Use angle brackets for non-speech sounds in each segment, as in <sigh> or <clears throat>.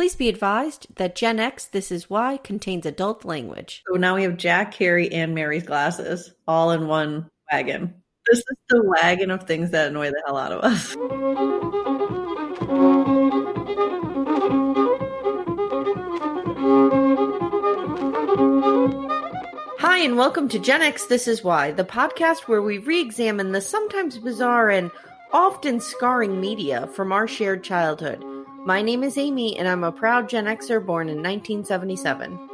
Please be advised that Gen X This Is Why contains adult language. So now we have Jack, Carrie, and Mary's glasses all in one wagon. This is the wagon of things that annoy the hell out of us. Hi, and welcome to Gen X This Is Why, the podcast where we re examine the sometimes bizarre and often scarring media from our shared childhood. My name is Amy, and I'm a proud Gen Xer born in 1977.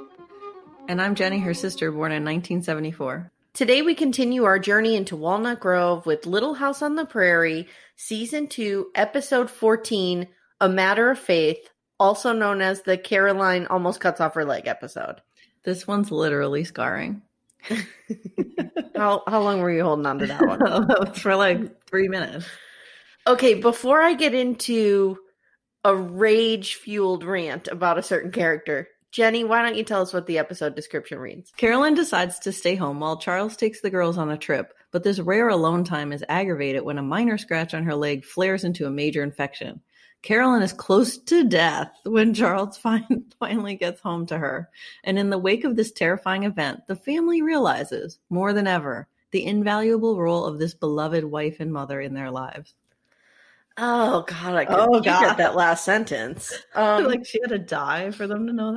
And I'm Jenny, her sister, born in 1974. Today, we continue our journey into Walnut Grove with Little House on the Prairie, Season 2, Episode 14 A Matter of Faith, also known as the Caroline Almost Cuts Off Her Leg episode. This one's literally scarring. <laughs> <laughs> How, how long were you holding on to that one? <laughs> For like three minutes. Okay, before I get into a rage fueled rant about a certain character, Jenny, why don't you tell us what the episode description reads? Carolyn decides to stay home while Charles takes the girls on a trip, but this rare alone time is aggravated when a minor scratch on her leg flares into a major infection. Carolyn is close to death when Charles <laughs> fin- finally gets home to her. And in the wake of this terrifying event, the family realizes, more than ever, the invaluable role of this beloved wife and mother in their lives. Oh God, I could Oh, God. that last sentence. <laughs> Um, like she had to die for them to know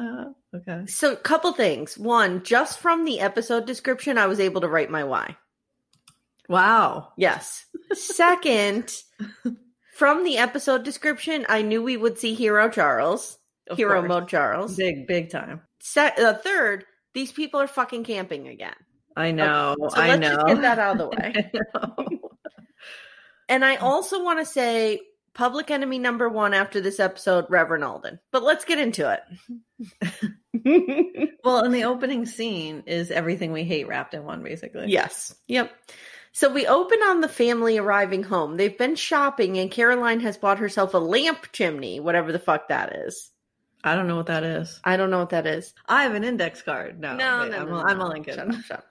that? Okay. so, a couple things. One, just from the episode description, I was able to write my why. Wow. Yes. Second, <laughs> from the episode description, I knew we would see Hero Charles, Of Hero course. Mode Charles. Big, big time. Se- uh, third, these people are fucking camping again. I know. Okay, so I know. get that out of the <laughs> way. And I mm. also want to say public enemy number one after this episode, Reverend Alden. But let's get into it. <laughs> Well, and the opening scene is everything we hate wrapped in one, basically. yes. Yep. So we open on the family arriving home. They've been shopping, and Caroline has bought herself a lamp chimney, whatever the fuck that is. I don't know what that is. I don't know what that is. I have an index card. No, No, wait, no, I'm, no, a, I'm no. a Lincoln. Shut up, shut up.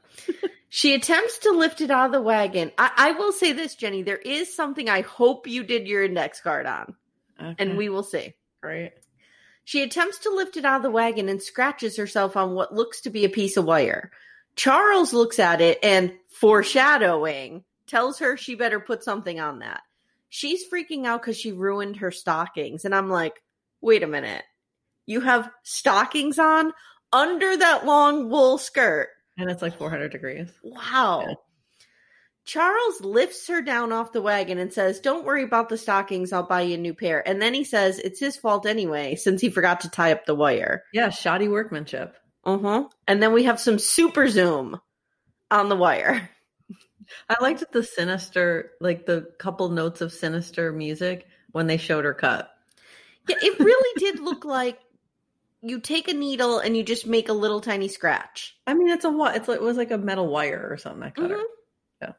<laughs> she attempts to lift it out of the wagon. I, I will say this, Jenny. There is something I hope you did your index card on, Okay, and we will see. great. She attempts to lift it out of the wagon and scratches herself on what looks to be a piece of wire. Charles looks at it and, foreshadowing, tells her she better put something on that. She's freaking out because she ruined her stockings. And I'm like, wait a minute. You have stockings on under that long wool skirt. And it's like 400 degrees. Wow. Yeah. Charles lifts her down off the wagon and says, Don't worry about the stockings. I'll buy you a new pair. And then he says, It's his fault anyway, since he forgot to tie up the wire. Yeah, shoddy workmanship. Uh huh. And then we have some super zoom on the wire. I liked the sinister, like the couple notes of sinister music when they showed her cut. Yeah, it really did look like you take a needle and you just make a little tiny scratch. I mean, it's a what? It's like it was like a metal wire or something. I cut her. Mhm. Yeah.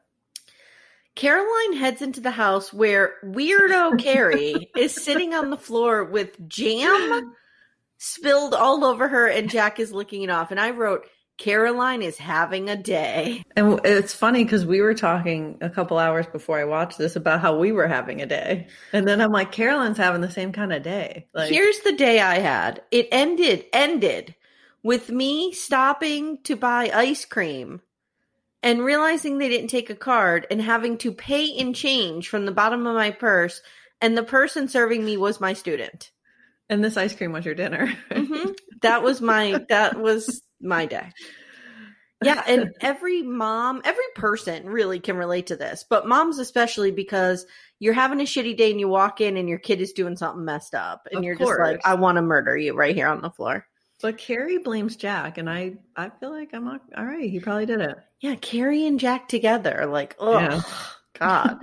Caroline heads into the house where weirdo <laughs> Carrie is sitting on the floor with jam <gasps> spilled all over her, and Jack is licking it off. And I wrote, Caroline is having a day. And it's funny because we were talking a couple hours before I watched this about how we were having a day, and then I'm like, Carolyn's having the same kind of day. Like, Here's the day I had. It ended ended with me stopping to buy ice cream and realizing they didn't take a card and having to pay in change from the bottom of my purse and the person serving me was my student. And this ice cream was your dinner. Mhm. That was my that was <laughs> my day. Yeah, and <laughs> every mom, every person really can relate to this, but moms especially because you're having a shitty day and you walk in and your kid is doing something messed up and Of you're just like. I want to murder you right here on the floor. But Carrie blames Jack, and I I feel like I'm not, all right. He probably did it. Yeah, Carrie and Jack together, like, oh Yeah. God.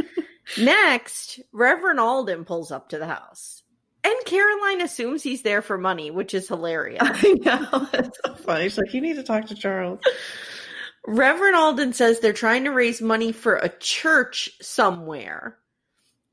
<laughs> Next, Reverend Alden pulls up to the house. And Caroline assumes he's there for money, which is hilarious. <laughs> I know <laughs> it's so funny. She's like, you need to talk to Charles. Reverend Alden says they're trying to raise money for a church somewhere.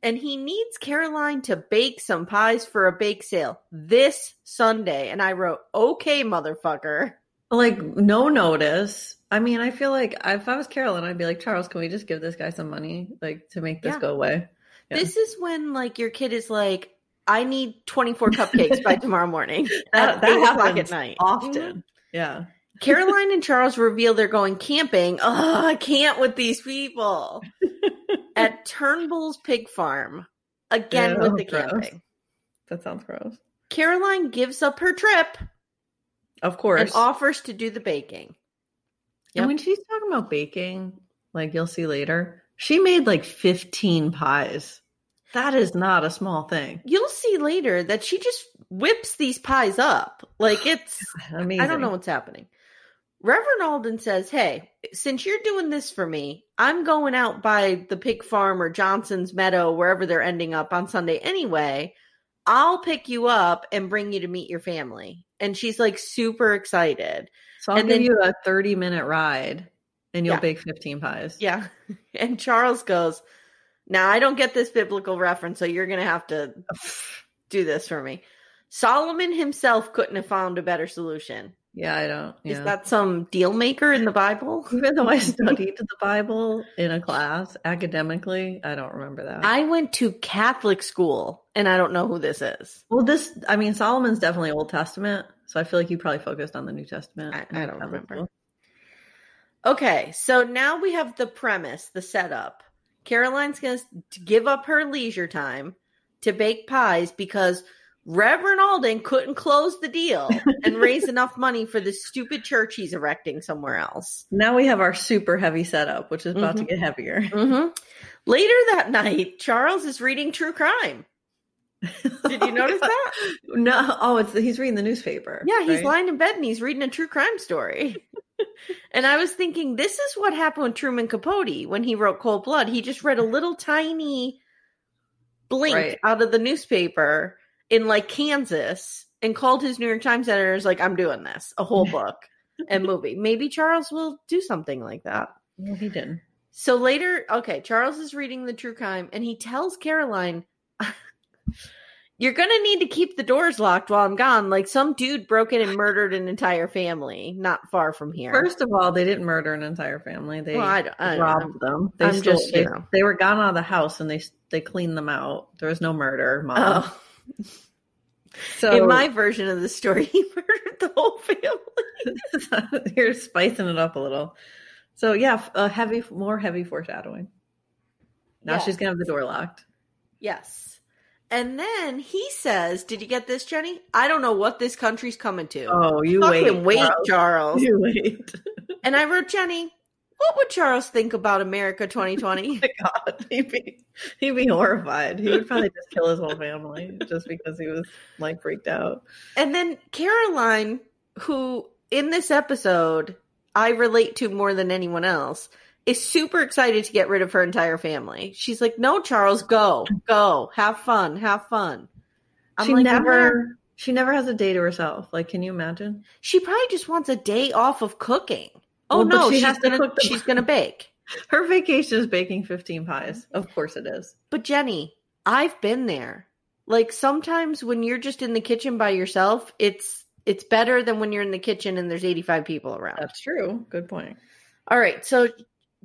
And he needs Caroline to bake some pies for a bake sale this Sunday. And I wrote, okay, motherfucker. Like no notice. I mean, I feel like if I was Caroline, I'd be like, Charles, can we just give this guy some money, like to make this Yeah. go away? Yeah. This is when like your kid is like, I need 24 cupcakes by <laughs> tomorrow morning. That, at that 8 o'clock happens at night. often. Yeah. Mhm. Caroline and Charles <laughs> reveal they're going camping. Oh, I can't with these people. <laughs> At Turnbull's pig farm. Again with the gross. camping. That sounds gross. Caroline gives up her trip Of course. and offers to do the baking. And when she's talking about baking, like you'll see later, she made like 15 pies. That is not a small thing. You'll see later that she just whips these pies up. Like <sighs> it's Amazing. I don't know what's happening. Reverend Alden says, Hey, since you're doing this for me, I'm going out by the pig farm or Johnson's Meadow, wherever they're ending up on Sunday anyway. I'll pick you up and bring you to meet your family. And she's like super excited. So I'll and give then- you a 30 minute ride and you'll Yeah. bake 15 pies. Yeah. <laughs> And Charles goes, Now I don't get this biblical reference, so you're going to have to <sighs> do this for me. Solomon himself couldn't have found a better solution. Yeah, I don't. Is that some deal maker in the Bible? <laughs> Even though I <laughs> studied the Bible in a class academically, I don't remember that. I went to Catholic school and I don't know who this is. well, this, I mean, Solomon's definitely Old Testament. So I feel like you probably focused on the New Testament. I- I don't remember. school. Okay, so now we have the premise, the setup. Caroline's going to give up her leisure time to bake pies because Reverend Alden couldn't close the deal and <laughs> raise enough money for the stupid church he's erecting somewhere else. Now we have our super heavy setup, which is about to get heavier. hmm Later that night, Charles is reading true crime. Did you notice that? <laughs> No, oh, it's he's reading the newspaper. Yeah, he's right? lying in bed and he's reading a true crime story. <laughs> and I was thinking, this is what happened with Truman Capote when he wrote Cold Blood. He just read a little tiny blink Right. out of the newspaper in like Kansas and called his New York Times editors, like, I'm doing this, a whole <laughs> book and movie. Maybe Charles will do something like that. Well, he didn't. So later, okay, Charles is reading the true crime and he tells Caroline, You're going to need to keep the doors locked while I'm gone. Like some dude broke in and murdered an entire family not far from here. First of all, they didn't murder an entire family. They Well, I I robbed them. They I'm stole, just, you they, know. they were gone out of the house and they they cleaned them out. There was no murder, mom. Oh, <laughs> so in my version of the story, <laughs> he murdered the whole family. <laughs> you're spicing it up a little. So yeah, a heavy, more heavy foreshadowing. Now Yes. she's gonna have the door locked. Yes. And then he says, Did you get this, Jenny? I don't know what this country's coming to. Oh, you Fucking wait, wait, Charles. You wait. <laughs> And I wrote, Jenny, what would Charles think about America 2020? <laughs> God, he'd be he'd be horrified. He would probably just kill his whole family just because he was like freaked out. And then Caroline, who in this episode I relate to more than anyone else, is super excited to get rid of her entire family. She's like, "No, Charles, go, go, have fun, have fun." I'm she like, never not-" she never has a day to herself. Like, can you imagine? She probably just wants a day off of cooking. Oh Well, no, she she's has to gonna cook she's gonna bake. <laughs> Her vacation is baking 15 pies. Of course it is. But Jenny, I've been there. Like sometimes when you're just in the kitchen by yourself, it's it's better than when you're in the kitchen and there's 85 people around. That's true. Good point. All right. So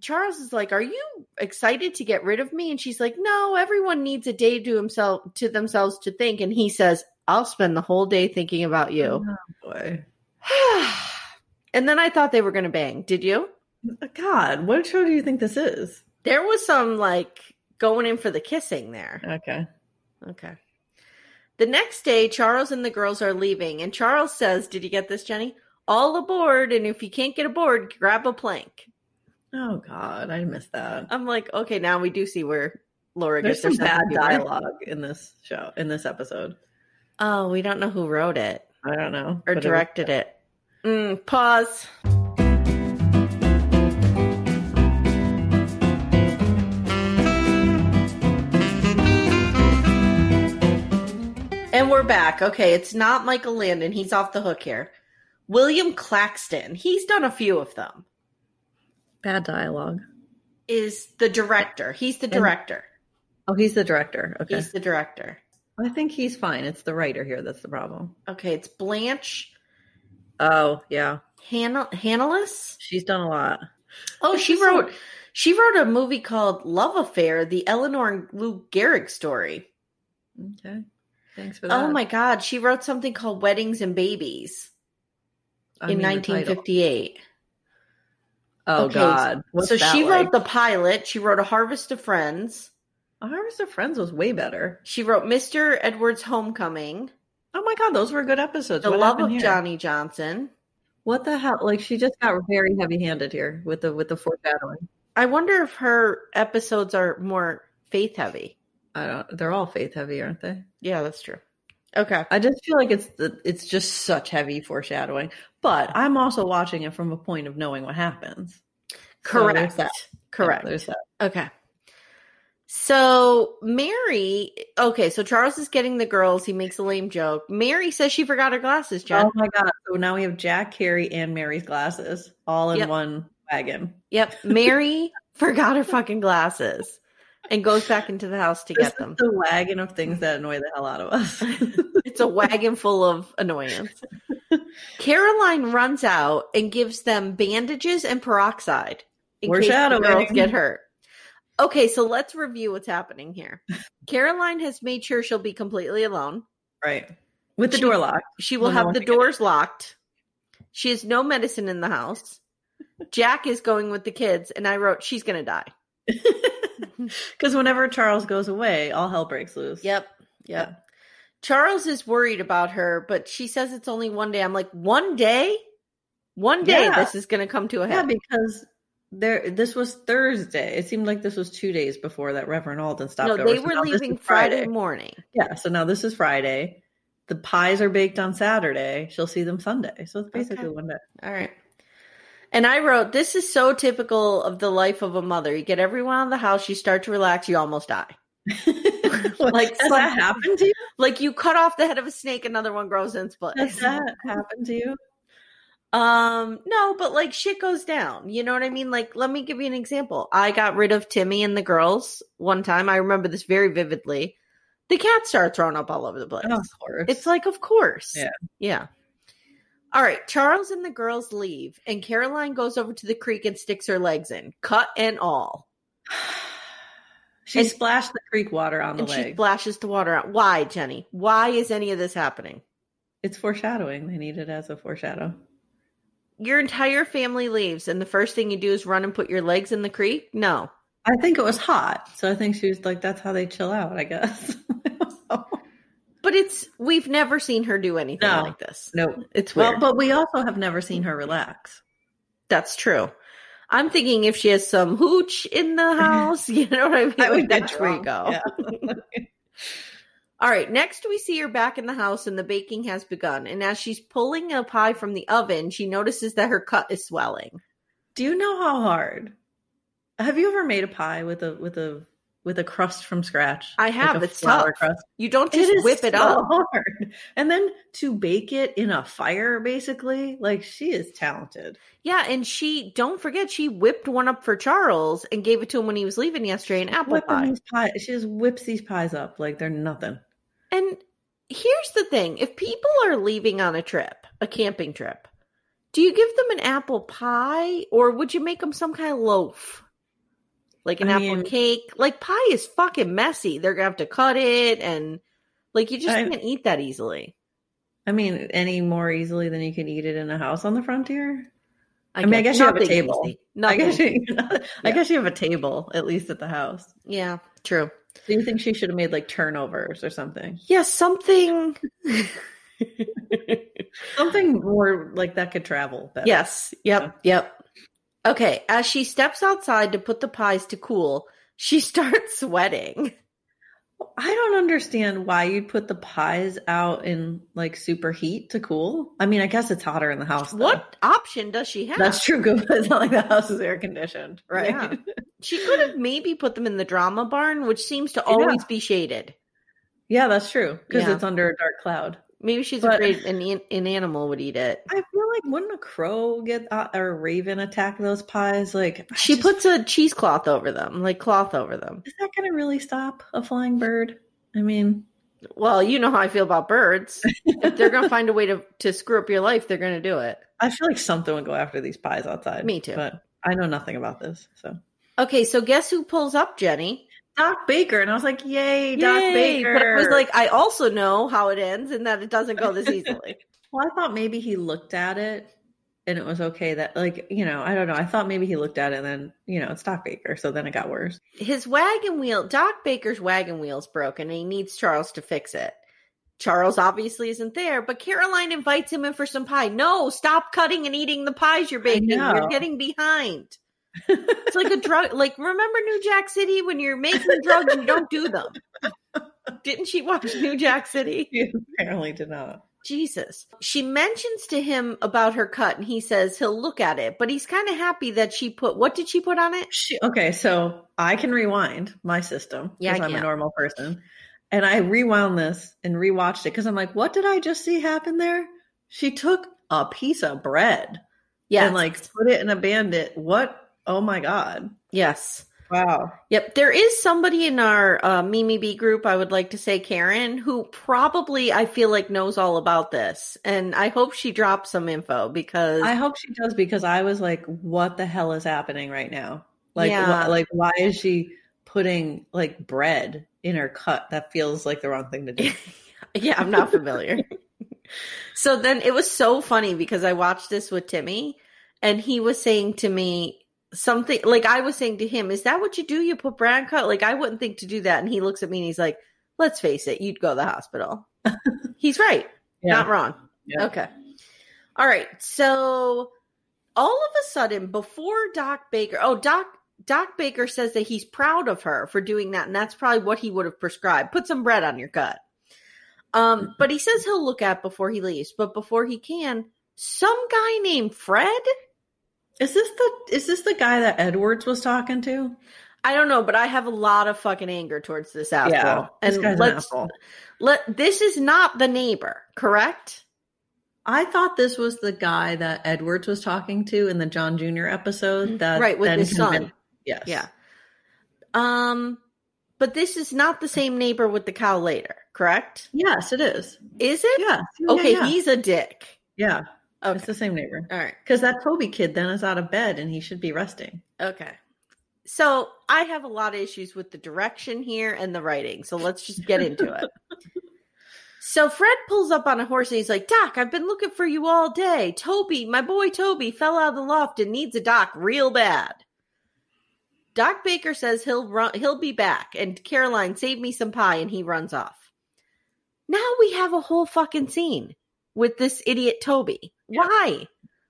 Charles is like, "Are you excited to get rid of me?" And she's like, "No, everyone needs a day to himself to themselves to think." And he says, "I'll spend the whole day thinking about you." Oh, boy. <sighs> and then I thought they were going to bang. Did you? God, what show do you think this is? There was some like going in for the kissing there. Okay. Okay. The next day, Charles and the girls are leaving, and Charles says, Did you get this, Jenny? All aboard, and if you can't get aboard, grab a plank. Oh God, I missed that. I'm like, okay, now we do see where Laura There's gets her some bad dialogue in this show, in this episode. Oh, we don't know who wrote it I don't know. or but it directed it. Mm, pause. And we're back. Okay, it's not Michael Landon. He's off the hook here. William Claxton. He's done a few of them. Bad dialogue. Is the director. He's the director. Oh, he's the director. Okay. He's the director. I think he's fine. It's the writer here that's the problem. Okay, it's Blanche Oh, yeah. Han- Hanalis. She's done a lot. Oh, she wrote she wrote a movie called Love Affair, the Eleanor and Lou Gehrig story. Okay. Thanks for oh that. Oh my god, she wrote something called Weddings and Babies I in mean, 1958. Oh Okay, God. What's so she like? wrote the pilot, she wrote A Harvest of Friends, A Harvest of Friends was way better. she wrote Mr. Edward's Homecoming, Oh my God, those were good episodes. The What Love of here? Johnny Johnson. What the hell? Like she just got very heavy-handed here with the with the foreshadowing. I wonder if her episodes are more faith heavy. I don't. They're all faith heavy, aren't they? Yeah, that's true. Okay. I just feel like it's the, it's just such heavy foreshadowing. But I'm also watching it from a point of knowing what happens. Correct. that. Correct. Yeah. Okay. So Mary, okay, so Charles is getting the girls. He makes a lame joke. Mary says she forgot her glasses, Jen. Oh my god! So now we have Jack, Carrie, and Mary's glasses all in Yep. one wagon. Yep. Mary <laughs> forgot her fucking glasses and goes back into the house to This get them. the wagon of things that annoy the hell out of us. <laughs> <laughs> It's a wagon full of annoyance. Caroline runs out and gives them bandages and peroxide in case the Foreshadowing. girls get hurt. Okay, so let's review what's happening here. Caroline has made sure she'll be completely alone. right. With the She- door locked. She will have the doors locked. She has no medicine in the house. Jack is going with the kids, and I wrote, she's going to die. <laughs> <laughs> Because whenever Charles goes away, all hell breaks loose. Yep. Yep. Charles is worried about her, but she says it's only one day. I'm like, one day? One day Yeah. this is going to come to a head. Yeah, because there this was Thursday. It seemed like this was two days before that Reverend Alden stopped no, they So were leaving is Friday morning. Yeah, so now this is Friday. The pies are baked on Saturday. She'll see them Sunday. So it's basically Okay. one day. All right. And I wrote, this is so typical of the life of a mother. You get everyone out of the house, you start to relax, you almost die. <laughs> like, has that happened to you? Like you cut off the head of a snake, another one grows in its place. Has that happened to you? Um, no, but like shit goes down. You know what I mean? Like, let me give you an example. I got rid of Timmy and the girls one time. I remember this very vividly. The cat started throwing up all over the place. Of course. It's like, of course. Yeah. Yeah. All right. Charles and the girls leave, and Caroline goes over to the creek and sticks her legs in, cut and all. <sighs> she and- splashed the creek water on the And she leg. splashes the water out. Why, Jenny? Why is any of this happening? it's foreshadowing. They need it as a foreshadow. Your entire family leaves, and the first thing you do is run and put your legs in the creek? No. I think it was hot, so I think she was like, "That's how they chill out." I guess. <laughs> But it's we've never seen her do anything No. like this. no, It's weird. well, but we also have never seen her relax. That's true. I'm thinking if she has some hooch in the <laughs> house, you know what I mean? I would get That's where you go. yeah. <laughs> All right. Next, we see her back in the house, and the baking has begun. And as she's pulling a pie from the oven, she notices that her cut is swelling. Do you know how hard? Have you ever made a pie with a with a with a crust from scratch? I have. a It's tough. crust. You don't just is whip it so up. hard. <laughs> And then to bake it in a fire, basically, like she is talented. Yeah, and she don't forget she whipped one up for Charles and gave it to him when he was leaving yesterday. An apple Whipping pie. she just whips these pies up like they're nothing. And here's the thing if people are leaving on a trip, a camping trip, do you give them an apple pie or would you make them some kind of loaf? Like an I apple mean- cake? Like pie is fucking messy. They're going to have to cut it and like you just I- can't eat that easily. I mean, any more easily than you can eat it in a house on the frontier. I mean, I guess you have a table. I guess you, <laughs> I guess you have a table at least at the house. Yeah. True. Do you think she should have made like turnovers or something? Yeah, something. <laughs> Something more like that could travel. Better. yes. Yep. Yep. Okay. As she steps outside to put the pies to cool, she <laughs> starts sweating. I don't understand why you'd put the pies out in like super heat to cool. I mean, I guess it's hotter in the house. Though. What option does she have? That's true. <laughs> It's not like the house is air conditioned, right? Yeah. She could have maybe put them in the drama barn, which seems to always be shaded. Yeah, that's true because Yeah. it's under a dark cloud. Maybe she's But- afraid an, an- an animal would eat it. I feel like wouldn't a crow get uh, or a raven attack those pies? Like I She just- puts a cheesecloth over them, like cloth over them. Is that going to really stop a flying bird? I mean, Well, you know how I feel about birds. <laughs> if they're going to find a way to, to screw up your life, they're going to do it. I feel like something would go after these pies outside. Me too. But I know nothing about this. So Okay, so guess who pulls up, Jenny? Doc Baker, and I was like, "Yay, Doc Yay! Baker!" But I was like, I also know how it ends and that it doesn't go this <laughs> easily. well, I thought maybe he looked at it and it was okay that, like, you know, I don't know. I thought maybe he looked at it and then, you know, it's Doc Baker, so then it got worse. His wagon wheel, Doc Baker's wagon wheel's broken and he needs Charles to fix it. Charles obviously isn't there, but Caroline invites him in for some pie. No, stop cutting and eating the pies you're baking. You're getting behind. It's like a drug. Like remember New Jack City when you're making drugs, you don't do them. Didn't she watch New Jack City? He apparently did not. Jesus. She mentions to him about her cut, and he says he'll look at it, but he's kind of happy that she put. What did she put on it? She, okay, so I can rewind my system Yeah, because I'm a normal person. And I rewound this and rewatched it because I'm like, what did I just see happen there? She took a piece of bread Yes. and like put it in a bandit. What? Oh my God. yes. Wow. Yep, there is somebody in our uh, Mimi B group. I would like to say Karen, who probably I feel like knows all about this, and I hope she drops some info because I hope she does because I was like, what the hell is happening right now? Like, Yeah. wh- like why is she putting like bread in her cut? That feels like the wrong thing to do. <laughs> yeah, I'm not familiar. <laughs> so then it was so funny because I watched this with Timmy, and he was saying to me something like I was saying to him, "Is that what you do? You put brown cut? Like I wouldn't think to do that." And he looks at me and he's like, "Let's face it, you'd go to the hospital." <laughs> he's right. Not wrong. Yeah. Okay. All right. So all of a sudden, before Doc Baker, oh, Doc Doc Baker says that he's proud of her for doing that, and that's probably what he would have prescribed. Put some bread on your gut. Um, but he says he'll look at before he leaves. But before he can, some guy named Fred. Is this the is this the guy that Edwards was talking to? I don't know, but I have a lot of fucking anger towards this asshole. Yeah, this and an let's asshole. let this is not the neighbor, correct? I thought this was the guy that Edwards was talking to in the John Jr. episode. That Mm-hmm. Right, with his son. Yes. Yeah. Um, but this is not the same neighbor with the cow later, correct? Yes, it is. Is it? Yeah. Okay, yeah, yeah. he's a dick. yeah. Okay. It's the same neighbor. All right. Because that Toby kid then is out of bed and he should be resting. Okay. So I have a lot of issues with the direction here and the writing. So let's just get into it. <laughs> So Fred pulls up on a horse and he's like, Doc, I've been looking for you all day. Toby, my boy Toby, fell out of the loft and needs a doc real bad. Doc Baker says he'll run he'll be back, and Caroline save me some pie, and he runs off. Now we have a whole fucking scene with this idiot Toby. Why?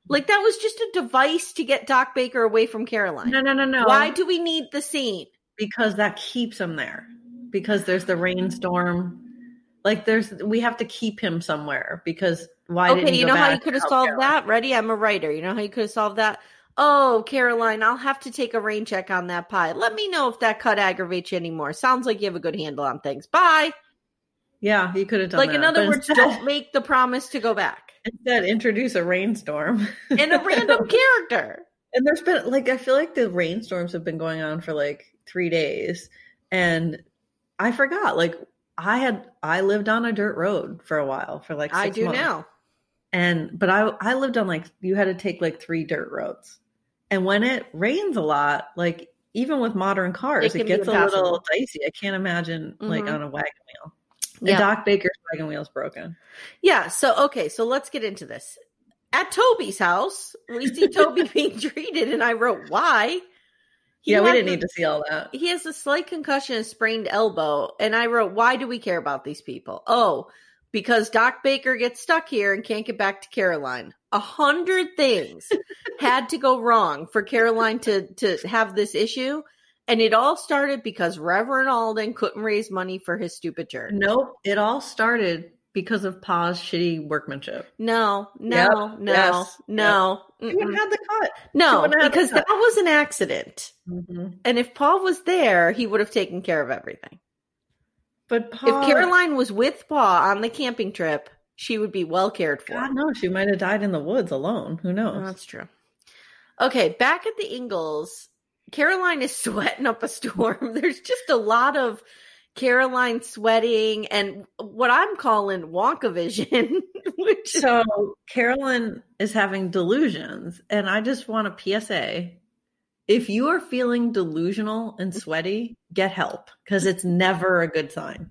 Like that was just a device to get Doc Baker away from Caroline. No, no, no, no. Why do we need the scene? because that keeps him there. Because there's the rainstorm. Like there's we have to keep him somewhere because why didn't okay, you know how you could have oh, solved Caroline? that? Ready? I'm a writer. You know how you could have solved that? Oh, Caroline, I'll have to take a rain check on that pie. Let me know if that cut aggravates you anymore. Sounds like you have a good handle on things. Bye. Yeah, you could have done Like that. in other But words, instead, don't make the promise to go back. instead introduce a rainstorm. <laughs> And a random character. And there's been like I feel like the rainstorms have been going on for like three days, and I forgot. Like I had I lived on a dirt road for a while for like I do months. now. and but I I lived on like you had to take like three dirt roads, and when it rains a lot, like even with modern cars, It it, gets a little dicey. I can't imagine like Mhm. on a wagon wheel. Yeah. And Doc Baker's wagon wheel's broken. Yeah. So, okay. So let's get into this. At Toby's house, we see Toby <laughs> being treated, and I wrote, why? He yeah, we didn't the- need to see all that. He has a slight concussion, a sprained elbow, and I wrote, "Why do we care about these people?" Oh, because Doc Baker gets stuck here and can't get back to Caroline. A hundred things had to go wrong for Caroline to to have this issue, and it all started because Reverend Alden couldn't raise money for his stupid church. Nope. It all started because of Pa's shitty workmanship. No, no, Yep, no, yes, no, She wouldn't have the cut. no, because cut. that was an accident. Mhm. And if Pa was there, he would have taken care of everything. But if Caroline was with Pa on the camping trip, she would be well cared for. God no, she might have died in the woods alone. Who Oh, knows? that's true. Okay, back at the Ingalls, Caroline is <laughs> sweating up a storm. <laughs> There's just a lot of Caroline sweating and what I'm calling Wonka vision, <laughs> which so Carolyn is having delusions, and I just want a PSA. If you are feeling delusional and sweaty, get help because it's never a good sign.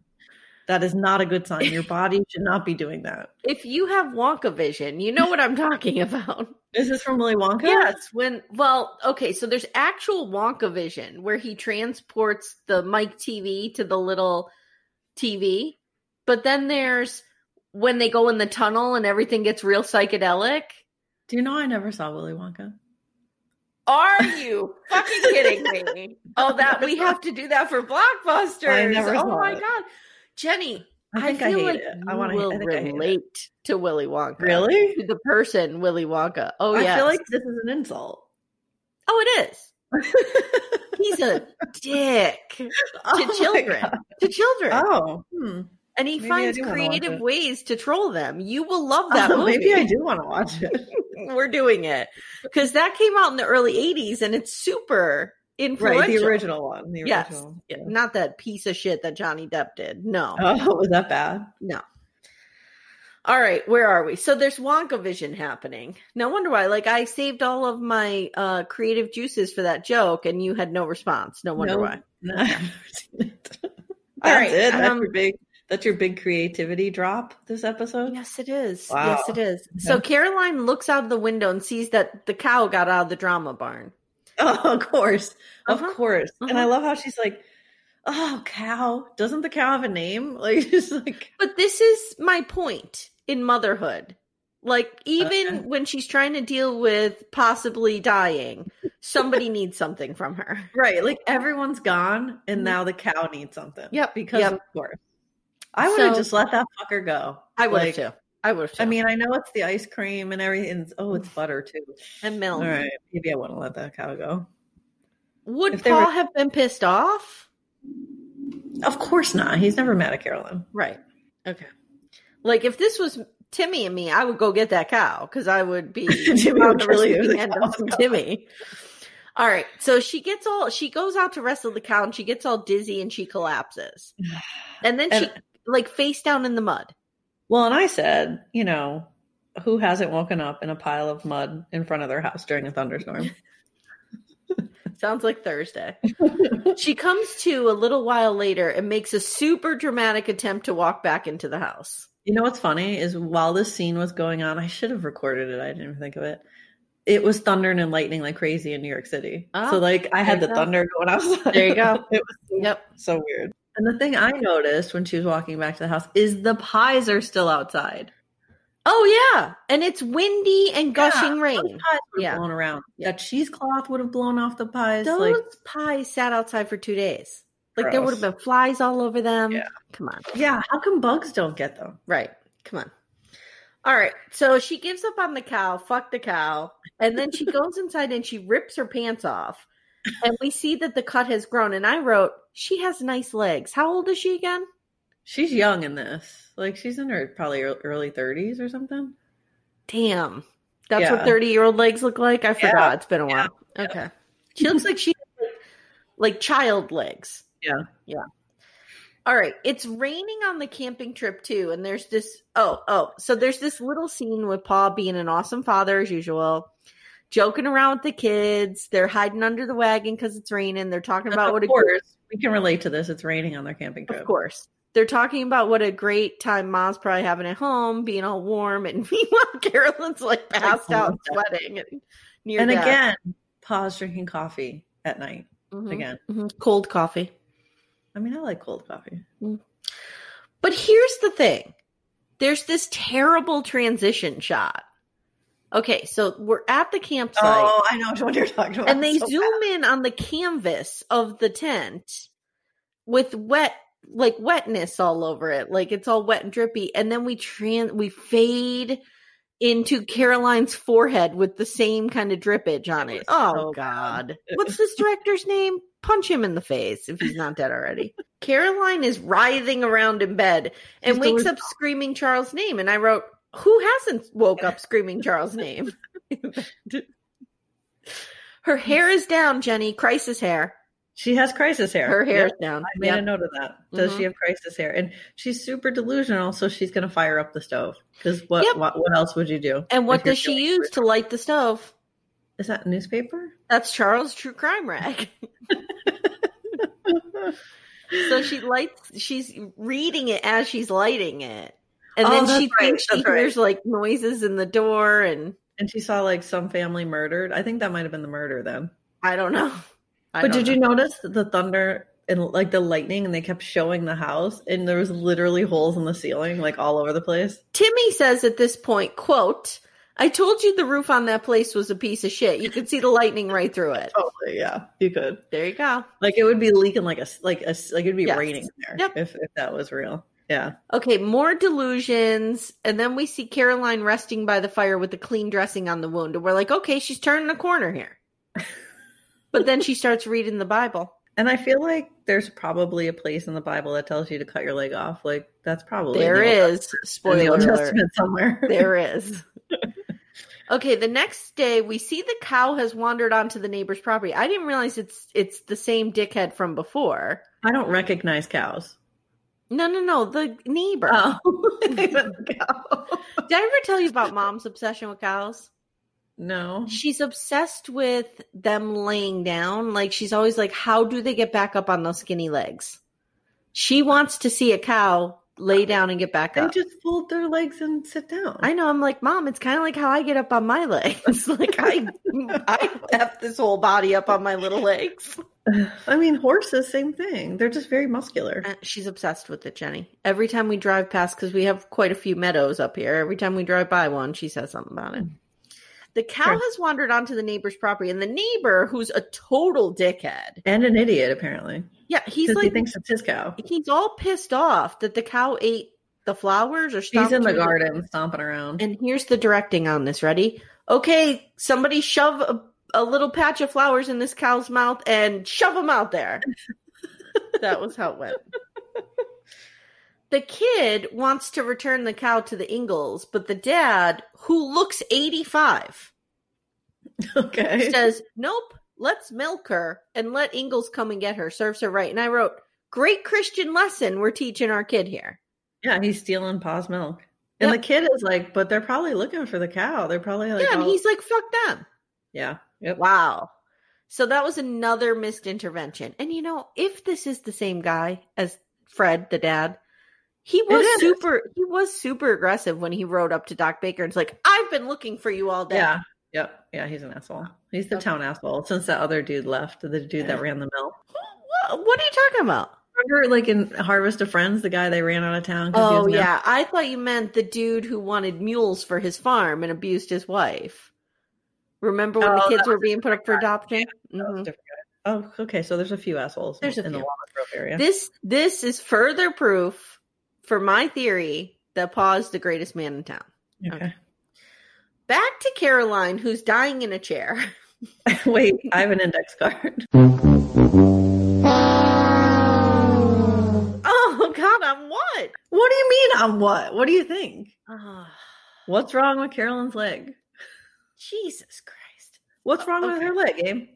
That is not a good sign. Your <laughs> body should not be doing that. if you have Wonka vision, you know what I'm talking <laughs> about. Is this from Willy Wonka? Yes, when well, okay, so there's actual Wonka vision where he transports the Mike TV to the little TV, but then there's when they go in the tunnel and everything gets real psychedelic. Do you know I never saw Willy Wonka? Are <laughs> you fucking kidding me? Oh, that we have to do that for blockbusters. I never oh my it. god, Jenny, I I, think I feel hate like it. I I hate it. relate to Willy Wonka. Really? To the person Willy Wonka. Oh yeah. I feel like this is an insult. oh, it is. <laughs> He's a dick to Oh my children. To children. Oh, hmm. and he maybe finds do wanna watch creative ways to troll them. You will love <laughs> that Oh, movie. maybe I do want to watch it. <laughs> We're doing it. Because that came out in the early 80s and it's super influential. right, the original one. The Yes. original. Yeah, Not that piece of shit that Johnny Depp did. No. <laughs> Oh, was that bad? No. All right, where are we? So there's Wonka vision happening. No wonder why. Like I saved all of my uh creative juices for that joke and you had no response. No wonder No. why. <laughs> No, I've never seen it. <laughs> All That's right, it. That's um, your big. That's your big creativity drop this episode. Yes, it is. Wow. Yes, it is. So Caroline looks out of the window and sees that the cow got out of the drama barn. Oh, <laughs> of course, Uh-huh. of course. And I Uh-huh. love how she's like, "Oh, cow! Doesn't the cow have a name?" <laughs> Like, she's like, But this is my point in motherhood. Like even Okay. when she's trying to deal with possibly dying, somebody <laughs> needs something from her. right, like everyone's gone, and now the cow needs something. Mm-hmm. Yep, because yep. of course. I would have So- just let that fucker go. I would Like, too. I would. I mean, I know it's the ice cream and everything. Oh, it's butter too. and milk. All right, maybe I want to let that cow go. Would If Pa were- have been pissed off? Of course not. He's never mad at Carolyn. Right. Okay. Like if this was Timmy and me, I would go get that cow because I would be <laughs> Timmy would really the end of some Timmy. All right. So she gets all she goes out to wrestle the cow and she gets all dizzy and she collapses. <sighs> And then she like face down in the mud. Well, and I said, you know, who hasn't woken up in a pile of mud in front of their house during a thunderstorm? <laughs> Sounds like Thursday. <laughs> she comes to a little while later and makes a super dramatic attempt to walk back into the house. You know what's funny is while this scene was going on, I should have recorded it. I didn't even think of it. It was thundering and lightning like crazy in New York City. Oh, so ah, like I had the thunder going outside. There you go. <laughs> it was so, Yep. so weird. And the thing I noticed when she was walking back to the house is the pies are still outside. Oh yeah. And it's windy and gushing Yeah, rain. Pies have Yeah. blown around. Yeah. That cheesecloth would have blown off the pies. Those like pies sat outside for two days. Like there would have been flies all over them. Yeah. Come on. yeah, how come bugs don't get them? Right. Come on. All right. So she gives up on the cow, fuck the cow. And then she goes inside and she rips her pants off. And we see that the cut has grown. And I wrote, she has nice legs. How old is she again? She's young in this. Like she's in her probably early 30s or something. Damn. That's Yeah. what 30 year old legs look like? I forgot. Yeah. It's been a while. Okay. She looks like she has like, like child legs. Yeah. Yeah. All right. It's raining on the camping trip too. And there's this oh, oh. So there's this little scene with Pa being an awesome father as usual, joking around with the kids. They're hiding under the wagon because it's raining. They're talking about what of a course, we can relate to this. It's raining on their camping trip. of course. They're talking about what a great time mom's probably having at home, being all warm, and <laughs> meanwhile Carolyn's like passed out, sweating, and near And death. again, pause drinking coffee at night. Mhm. again. Mhm. Cold coffee. I mean, I like cold coffee. But here's the thing there's this terrible transition shot. Okay, so we're at the campsite. Oh, I know what you're talking about. and they So zoom in on the canvas of the tent with wet like wetness all over it. Like it's all wet and drippy. And then we tran we fade into caroline's forehead with the same kind of drippage on it oh so god. <laughs> What's this director's name? Punch him in the face if he's not dead already. Caroline is writhing around in bed and She's wakes up screaming charles name. And i wrote who hasn't woke up screaming charles name <laughs> her hair is down jenny crisis hair She has crisis hair. her hair Yep. is down. I made Yep. a note of that. Does Mhm. she have crisis hair? And she's super delusional, so she's going to fire up the stove. Because what, Yep. what what else would you do? And what does she use to light the stove? Is that newspaper? That's Charles' true crime rag. <laughs> so she lights. She's reading it as she's lighting it, and Oh, then she right, thinks she right. hears like noises in the door, and And she saw like some family murdered. I think that might have been the murder then. I don't know. <laughs> I but don't did you notice the thunder and like the lightning and they kept showing the house and there was literally holes in the ceiling like all over the place? Timmy says at this point, "quote I told you the roof on that place was a piece of shit. You could see the lightning right through it. Totally, yeah. You could. There you go. Like it would be leaking like a like a like it'd be Yes. raining there Yep. if if that was real. Yeah. Okay, more delusions. And then we see Caroline resting by the fire with the clean dressing on the wound. And we're like, okay, she's turning a corner here. <laughs> but then she starts reading the Bible. And I feel like there's probably a place in the Bible that tells you to cut your leg off. Like that's probably There the is. Testament- the Spoiler alert. Testament somewhere. There is. <laughs> Okay, the next day we see the cow has wandered onto the neighbor's property. I didn't realize it's it's the same dickhead from before. I don't recognize cows. No, no, no, the neighbor. Oh. <laughs> Did I ever tell you about mom's obsession with cows? no. She's obsessed with them laying down. Like she's always like, how do they get back up on those skinny legs? She wants to see a cow lay down and get back They up. just fold their legs and sit down. I know. I'm like, mom. It's kind of like how I get up on my legs. <laughs> like I, I have this whole body up on my little legs. I mean, horses, same thing. They're just very muscular. Uh, She's obsessed with it, Jenny. Every time we drive past, because we have quite a few meadows up here. Every time we drive by one, she says something about it. The cow Sure. has wandered onto the neighbor's property, and the neighbor, who's a total dickhead, And an idiot, apparently. yeah, he's like he thinks it's his cow. he's all pissed off that the cow ate the flowers or He's in the garden stomping around. And here's the directing on this. Ready? Okay, somebody shove a, a little patch of flowers in this cow's mouth and shove them out there. <laughs> that was how it went. <laughs> The kid wants to return the cow to the Ingalls, but the dad, who looks 85, okay. says, Nope, let's milk her and let Ingalls come and get her. Serves her right. And I wrote, Great Christian lesson we're teaching our kid here. Yeah, he's stealing Pa's milk. And Yep. the kid is like, but they're probably looking for the cow. They're probably like, yeah, and oh- he's like, Fuck them. yeah, yep. Wow. So that was another missed intervention. And you know, if this is the same guy as Fred, the dad, he was super he was super aggressive when he rode up to Doc Baker and was like, I've been looking for you all day. Yeah, yep, yeah. He's an asshole. He's the Okay. town asshole since that other dude left. The dude that ran the mill. What, what are you talking about? Remember, like in Harvest of Friends, the guy they ran out of town. Oh yeah. I thought you meant the dude who wanted mules for his farm and abused his wife. Remember when Oh, the kids were being put up for adoption? That was a Mhm. Oh, okay. So there's a few assholes There's a in the few. Walnut Grove area. This this is further proof for my theory that Pa is the greatest man in town. okay. Back to Caroline, who's dying in a chair. <laughs> Wait, I have an index card. <laughs> Oh God, on what? What do you mean I'm what? What do you think? <sighs> What's wrong with Carolyn's leg? Jesus Christ. What's wrong with her leg, Abe?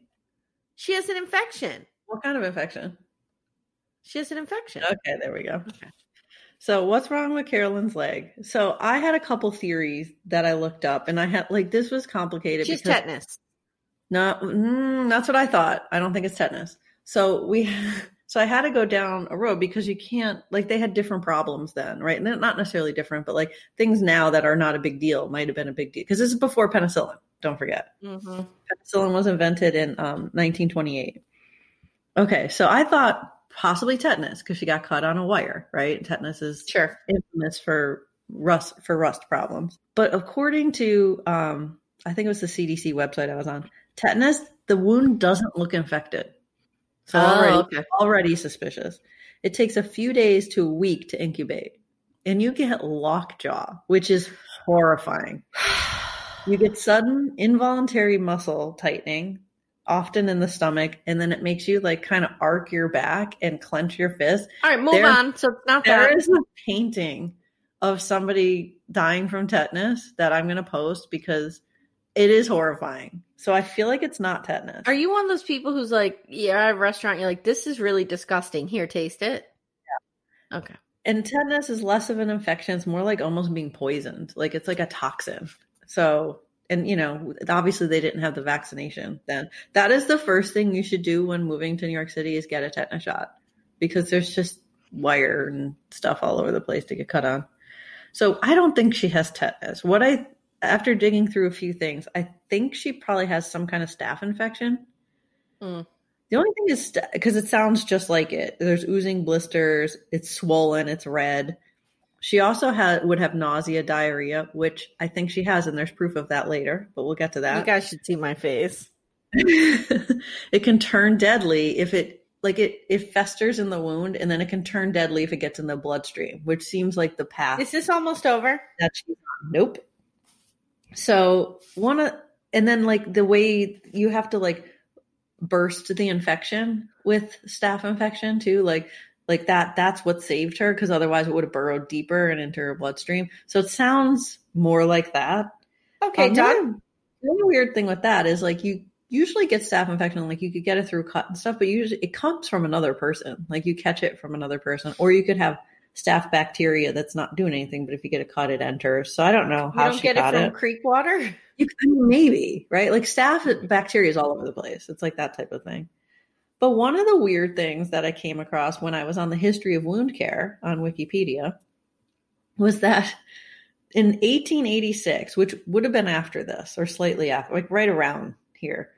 She has an infection. What kind of infection? She has an infection. Okay, there we go. So, what's wrong with Carolyn's leg? So, I had a couple theories that I looked up, and I had like this was complicated. She's because- tetanus. No, mm, that's what I thought. I don't think it's tetanus. So we, <laughs> so I had to go down a road because you can't like they had different problems then, right? And they're not necessarily different, but like things now that are not a big deal might have been a big deal because this is before penicillin. Don't forget, Mm-hmm. penicillin was invented in um, 1928. Okay, so I thought possibly tetanus because she got caught on a wire, right? Tetanus is Sure. infamous for rust for rust problems. But according to um I think it was the CDC website I was on, tetanus, the wound doesn't look infected. So Oh, already okay. already suspicious. It takes a few days to a week to incubate. And you get lockjaw, which is horrifying. <sighs> You get sudden involuntary muscle tightening, often in the stomach, and then it makes you like kind of arc your back and clench your fist. All right, move There- on. So it's not There that. is a painting of somebody dying from tetanus that I'm going to post because it is horrifying. So I feel like it's not tetanus. Are you one of those people who's like, yeah, at a restaurant, you're like, this is really disgusting. Here, taste it. Yeah. Okay. And tetanus is less of an infection. It's more like almost being poisoned. Like it's like a toxin. So, and you know, obviously they didn't have the vaccination then. That is the first thing you should do when moving to New York City is get a tetanus shot because there's just wire and stuff all over the place to get cut on. So I don't think she has tetanus. What I, after digging through a few things, I think she probably has some kind of staph infection. Mm. The only thing is because it sounds just like it. There's oozing blisters. It's swollen. It's red. She also had would have nausea, diarrhea, which I think she has, and there's proof of that later. But we'll get to that. You guys should see my face. <laughs> it can turn deadly if it like it it festers in the wound, and then it can turn deadly if it gets in the bloodstream, which seems like the path Is this almost over? that she's on. Nope. So one of and then like the way you have to like burst the infection with staph infection too, like like that that's what saved her because otherwise it would have burrowed deeper and into her bloodstream. So it sounds more like that. Okay, Um, the done. The only weird thing with that is like you usually get staph infection, like you could get it through cut and stuff, but usually it comes from another person. Like you catch it from another person, or you could have staph bacteria that's not doing anything, but if you get a cut, it enters. So I don't know You how don't she get it got from it. creek water? You I mean, maybe right, like staph bacteria is all over the place. It's like that type of thing. But one of the weird things that I came across when I was on the history of wound care on Wikipedia was that in 1886, which would have been after this or slightly after, like right around here,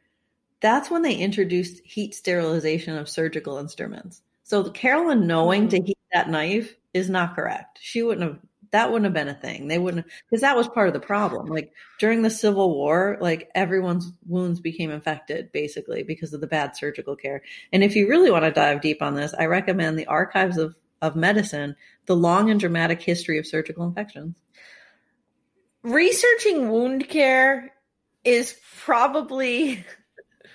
that's when they introduced heat sterilization of surgical instruments. So Carolyn knowing hmm. to heat that knife is not correct. She wouldn't have. That wouldn't have been a thing. They wouldn't because that was part of the problem. Like during the Civil War, like everyone's wounds became infected basically because of the bad surgical care. And if you really want to dive deep on this, I recommend the Archives of of Medicine, the long and dramatic history of surgical infections. Researching wound care is probably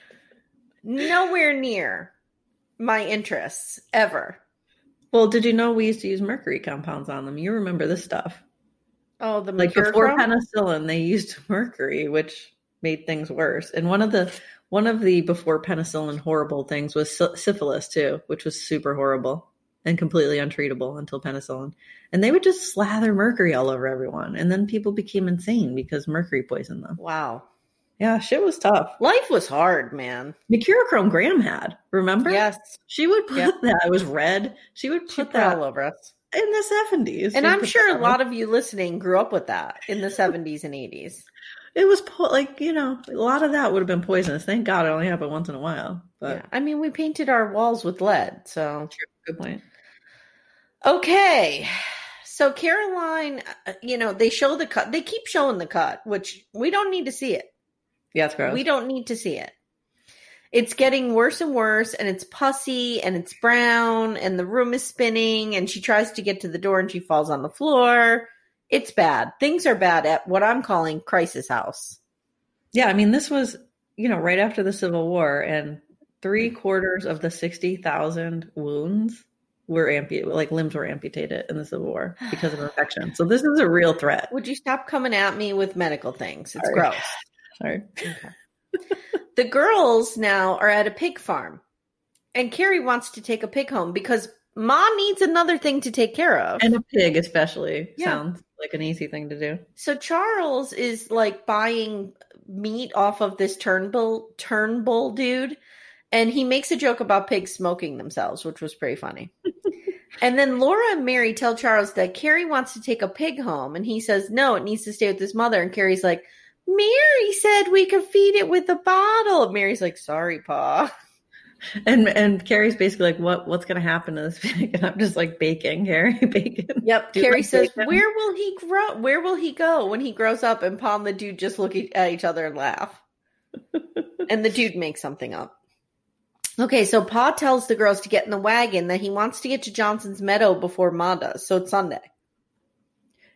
<laughs> nowhere near my interests ever. Well, did you know we used to use mercury compounds on them? You remember this stuff. Oh, the Like before penicillin, they used <laughs> mercury, which made things worse. And one of the one of the before penicillin horrible things was sy- syphilis too, which was super horrible and completely untreatable until penicillin. And they would just slather mercury all over everyone, and then people became insane because mercury poisoned them. Wow. Yeah, shit was tough. Life was hard, man. Mercurochrome Graham had, remember? Yes. She would put Yep. <laughs> that. It was red. She would She put put that all over us. in the seventies. And I'm sure a lot of you listening grew up with that in the 70s and 80s. it was po- like you know a lot of that would have been poisonous. Thank God it only happened once in a while. But yeah. I mean, we painted our walls with lead, so. good point. Okay. So Caroline, uh, you know, they show the cut. They keep showing the cut, which we don't need to see it. Yeah, it's gross. We don't need to see it. It's getting worse and worse, and it's pussy and it's brown, and the room is spinning, and she tries to get to the door and she falls on the floor. It's bad. Things are bad at what I'm calling crisis house. Yeah, I mean this was you know right after the Civil War, and three quarters of the sixty thousand wounds were amputated, like limbs were amputated in the Civil War because of infection. So this is a real threat. Would you stop coming at me with medical things? It's Sorry. gross. Sorry. <laughs> The girls now are at a pig farm, and Carrie wants to take a pig home because mom needs another thing to take care of. And a pig, especially, Yeah. sounds like an easy thing to do. so Charles is like buying meat off of this Turnbull Turnbull dude, and he makes a joke about pigs smoking themselves, which was pretty funny. <laughs> and then Laura and Mary tell Charles that Carrie wants to take a pig home, and he says no, it needs to stay with his mother. And Carrie's like, Mary said we could feed it with a bottle. Mary's like, sorry, Pa. <laughs> And and Carrie's basically like, "What what's gonna happen to this pig?" And I'm just like, "Baking, Carrie, <laughs> bacon." Yep. Do Carrie says, bacon? "Where will he grow? Where will he go when he grows up?" And Pa and the dude just look at each other and laugh. <laughs> and the dude makes something up. Okay, so Pa tells the girls to get in the wagon that he wants to get to Johnson's Meadow before Ma does. So it's Sunday,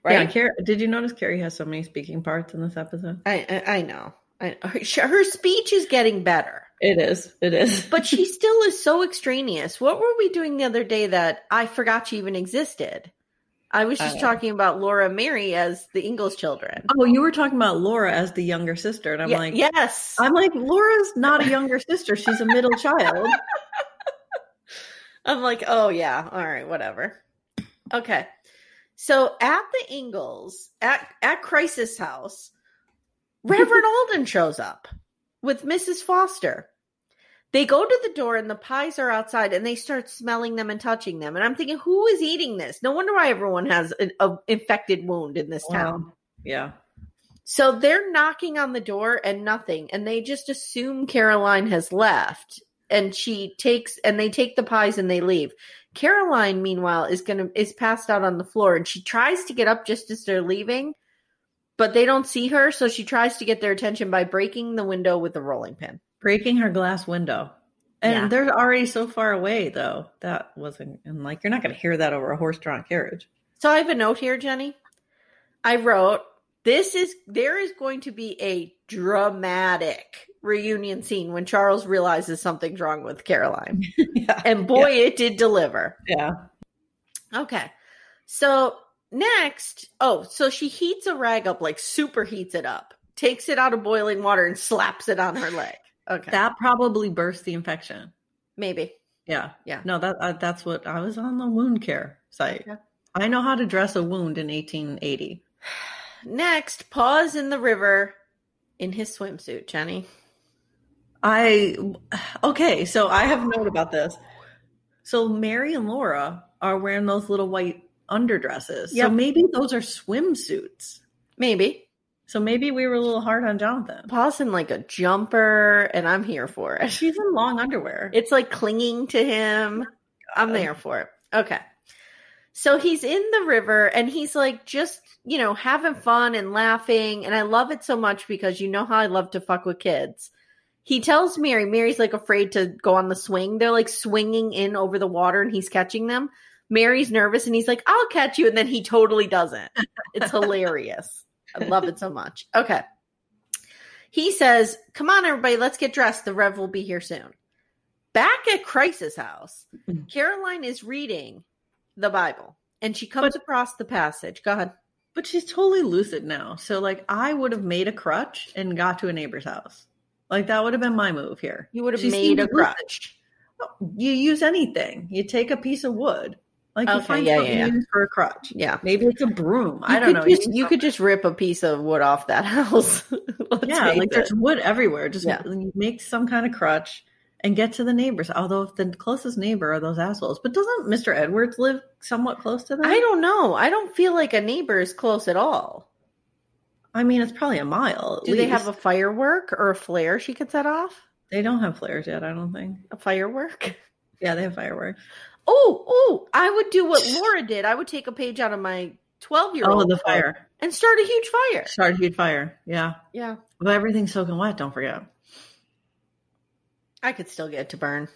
Yeah, right? Carrie, did you notice Carrie has so many speaking parts in this episode? I, I I know. I, her, her speech is getting better, It is. It is. <laughs> but she still is so extraneous. What were we doing the other day that I forgot she even existed? I was just Uh, talking about Laura Mary as the Ingalls children. oh, you were talking about Laura as the younger sister, and I'm Ye- like, yes, I'm like, Laura's not a younger sister; she's a middle child. <laughs> I'm like, oh yeah, all right, whatever. Okay. So at the Ingalls, at at Crisis House, Reverend <laughs> Alden shows up with Mrs. Foster. They go to the door and the pies are outside and they start smelling them and touching them. And I'm thinking, who is eating this? No wonder why everyone has an a infected wound in this town. Yeah. So they're knocking on the door and nothing, and they just assume Caroline has left. And she takes and they take the pies and they leave. Caroline, meanwhile, is gonna is passed out on the floor and she tries to get up just as they're leaving, but they don't see her, so she tries to get their attention by breaking the window with a rolling pin. Breaking her glass window. And Yeah. they're already so far away, though. That wasn't, and like, you're not going to hear that over a horse drawn carriage. So I have a note here, Jenny. I wrote, this is there is going to be a dramatic reunion scene when Charles realizes something's wrong with Caroline. <laughs> yeah. And boy, it did deliver. Yeah. Okay. So next, oh, so she heats a rag up, like super heats it up, takes it out of boiling water and slaps it on her leg. Okay. That probably burst the infection. Maybe. Yeah. Yeah. No, that uh, that's what I was on the wound care site. Yeah. I know how to dress a wound in 1880. <sighs> Next, pause in the river in his swimsuit, Jenny. I okay, so I have note about this. So Mary and Laura are wearing those little white underdresses. Yep. So maybe those are swimsuits. Maybe. So maybe we were a little hard on Jonathan. Pa's in like a jumper, and I'm here for it. She's in long underwear. It's like clinging to him. I'm there for it. Okay. So he's in the river and he's like just, you know, having fun and laughing. And I love it so much because you know how I love to fuck with kids. He tells Mary, Mary's like afraid to go on the swing. They're like swinging in over the water and he's catching them. Mary's nervous and he's like, I'll catch you. And then he totally doesn't. It's <laughs> hilarious. I love it so much. Okay. He says, Come on, everybody, let's get dressed. The Rev will be here soon. Back at Crisis House, mm-hmm. Caroline is reading the Bible and she comes across the passage. Go ahead. but she's totally lucid now. So like I would have made a crutch and got to a neighbor's house. Like that would have been my move here. You would have made a crutch. Oh, you use anything. You take a piece of wood. Like you find yeah, something yeah, yeah. for a crutch. Yeah. Maybe it's a broom. You I don't know. Just, use you could just rip a piece of wood off that <laughs> house. Yeah, like there's wood everywhere. Just Yeah. make some kind of crutch and get to the neighbors. Although if the closest neighbor are those assholes. But doesn't Mr. Edwards live somewhat close to them? I don't know. I don't feel like a neighbor is close at all. I mean, it's probably a mile. Do they have a firework or a flare she could set off? They don't have flares yet. I don't think. A firework? <laughs> Yeah, they have fireworks. Oh, oh, I would do what Laura did. I would take a page out of my 12 year Oh, old the fire. and start a huge fire. Start a huge fire. Yeah, Yeah. but everything's soaking wet. Don't forget. I could still get it to burn.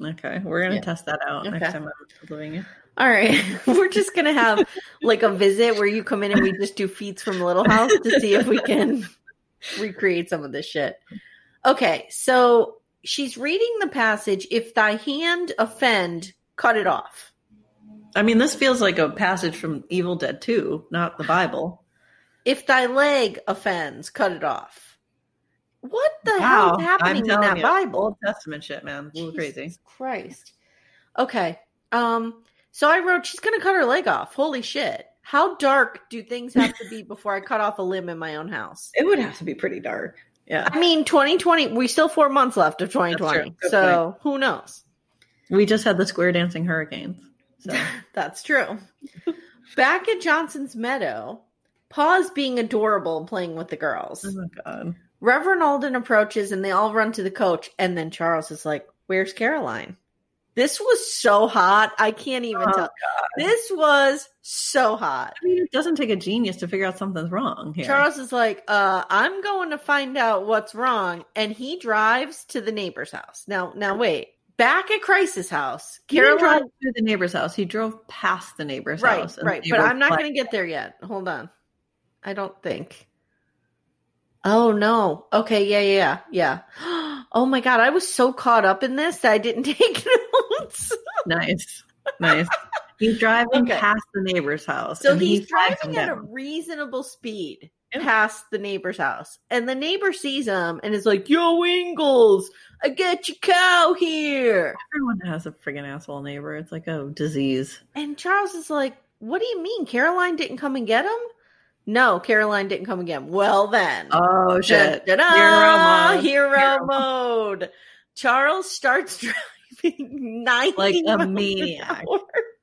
Okay, we're gonna Yeah. test that out Okay. next time I'm living it. All right. <laughs> We're just going to have like a visit where you come in and we just do feats from Little House to see if we can <laughs> recreate some of this shit. Okay. So she's reading the passage If thy hand offend, cut it off. I mean, this feels like a passage from Evil Dead 2, not the Bible. If thy leg offends, cut it off. What the hell is happening in that you, Bible? Old Testament shit, man. A little crazy. Christ. Okay. Um. So I wrote, she's gonna cut her leg off. Holy shit! How dark do things have to be <laughs> before I cut off a limb in my own house? It would have to be pretty dark. Yeah, I mean, 2020. We still four months left of 2020, Good so who knows? we just had the square dancing hurricanes. So <laughs> That's true. Back at Johnson's Meadow, Pa's being adorable and playing with the girls. oh my god, Reverend Alden approaches and they all run to the coach. And then Charles is like, Where's Caroline? This was so hot. I can't even Oh, tell. This was so hot. I mean, it doesn't take a genius to figure out something's wrong here. Charles is like, uh, I'm going to find out what's wrong. And he drives to the neighbor's house. Now, now wait. Back at Crisis House, Caroline. to the neighbor's house. He drove past the neighbor's Right, house. right. the But I'm not going to get there yet. Hold on. I don't think. Oh, no. Okay. Yeah, yeah, yeah. <gasps> Oh my God. I was so caught up in this that I didn't <laughs> take nice, nice. He's driving Okay. past the neighbor's house. So and he he's driving at a reasonable speed Yeah. past the neighbor's house. And the neighbor sees him and is like, Yo, Ingalls, I got your cow here. Everyone has a friggin' asshole neighbor. It's like a disease. And Charles is like, What do you mean? Caroline didn't come and get him? No, Caroline didn't come again. Well, then. Oh shit! Da-da-da, Hero mode. Hero, Hero mode. Charles starts <laughs> driving <laughs> 90 Like a maniac.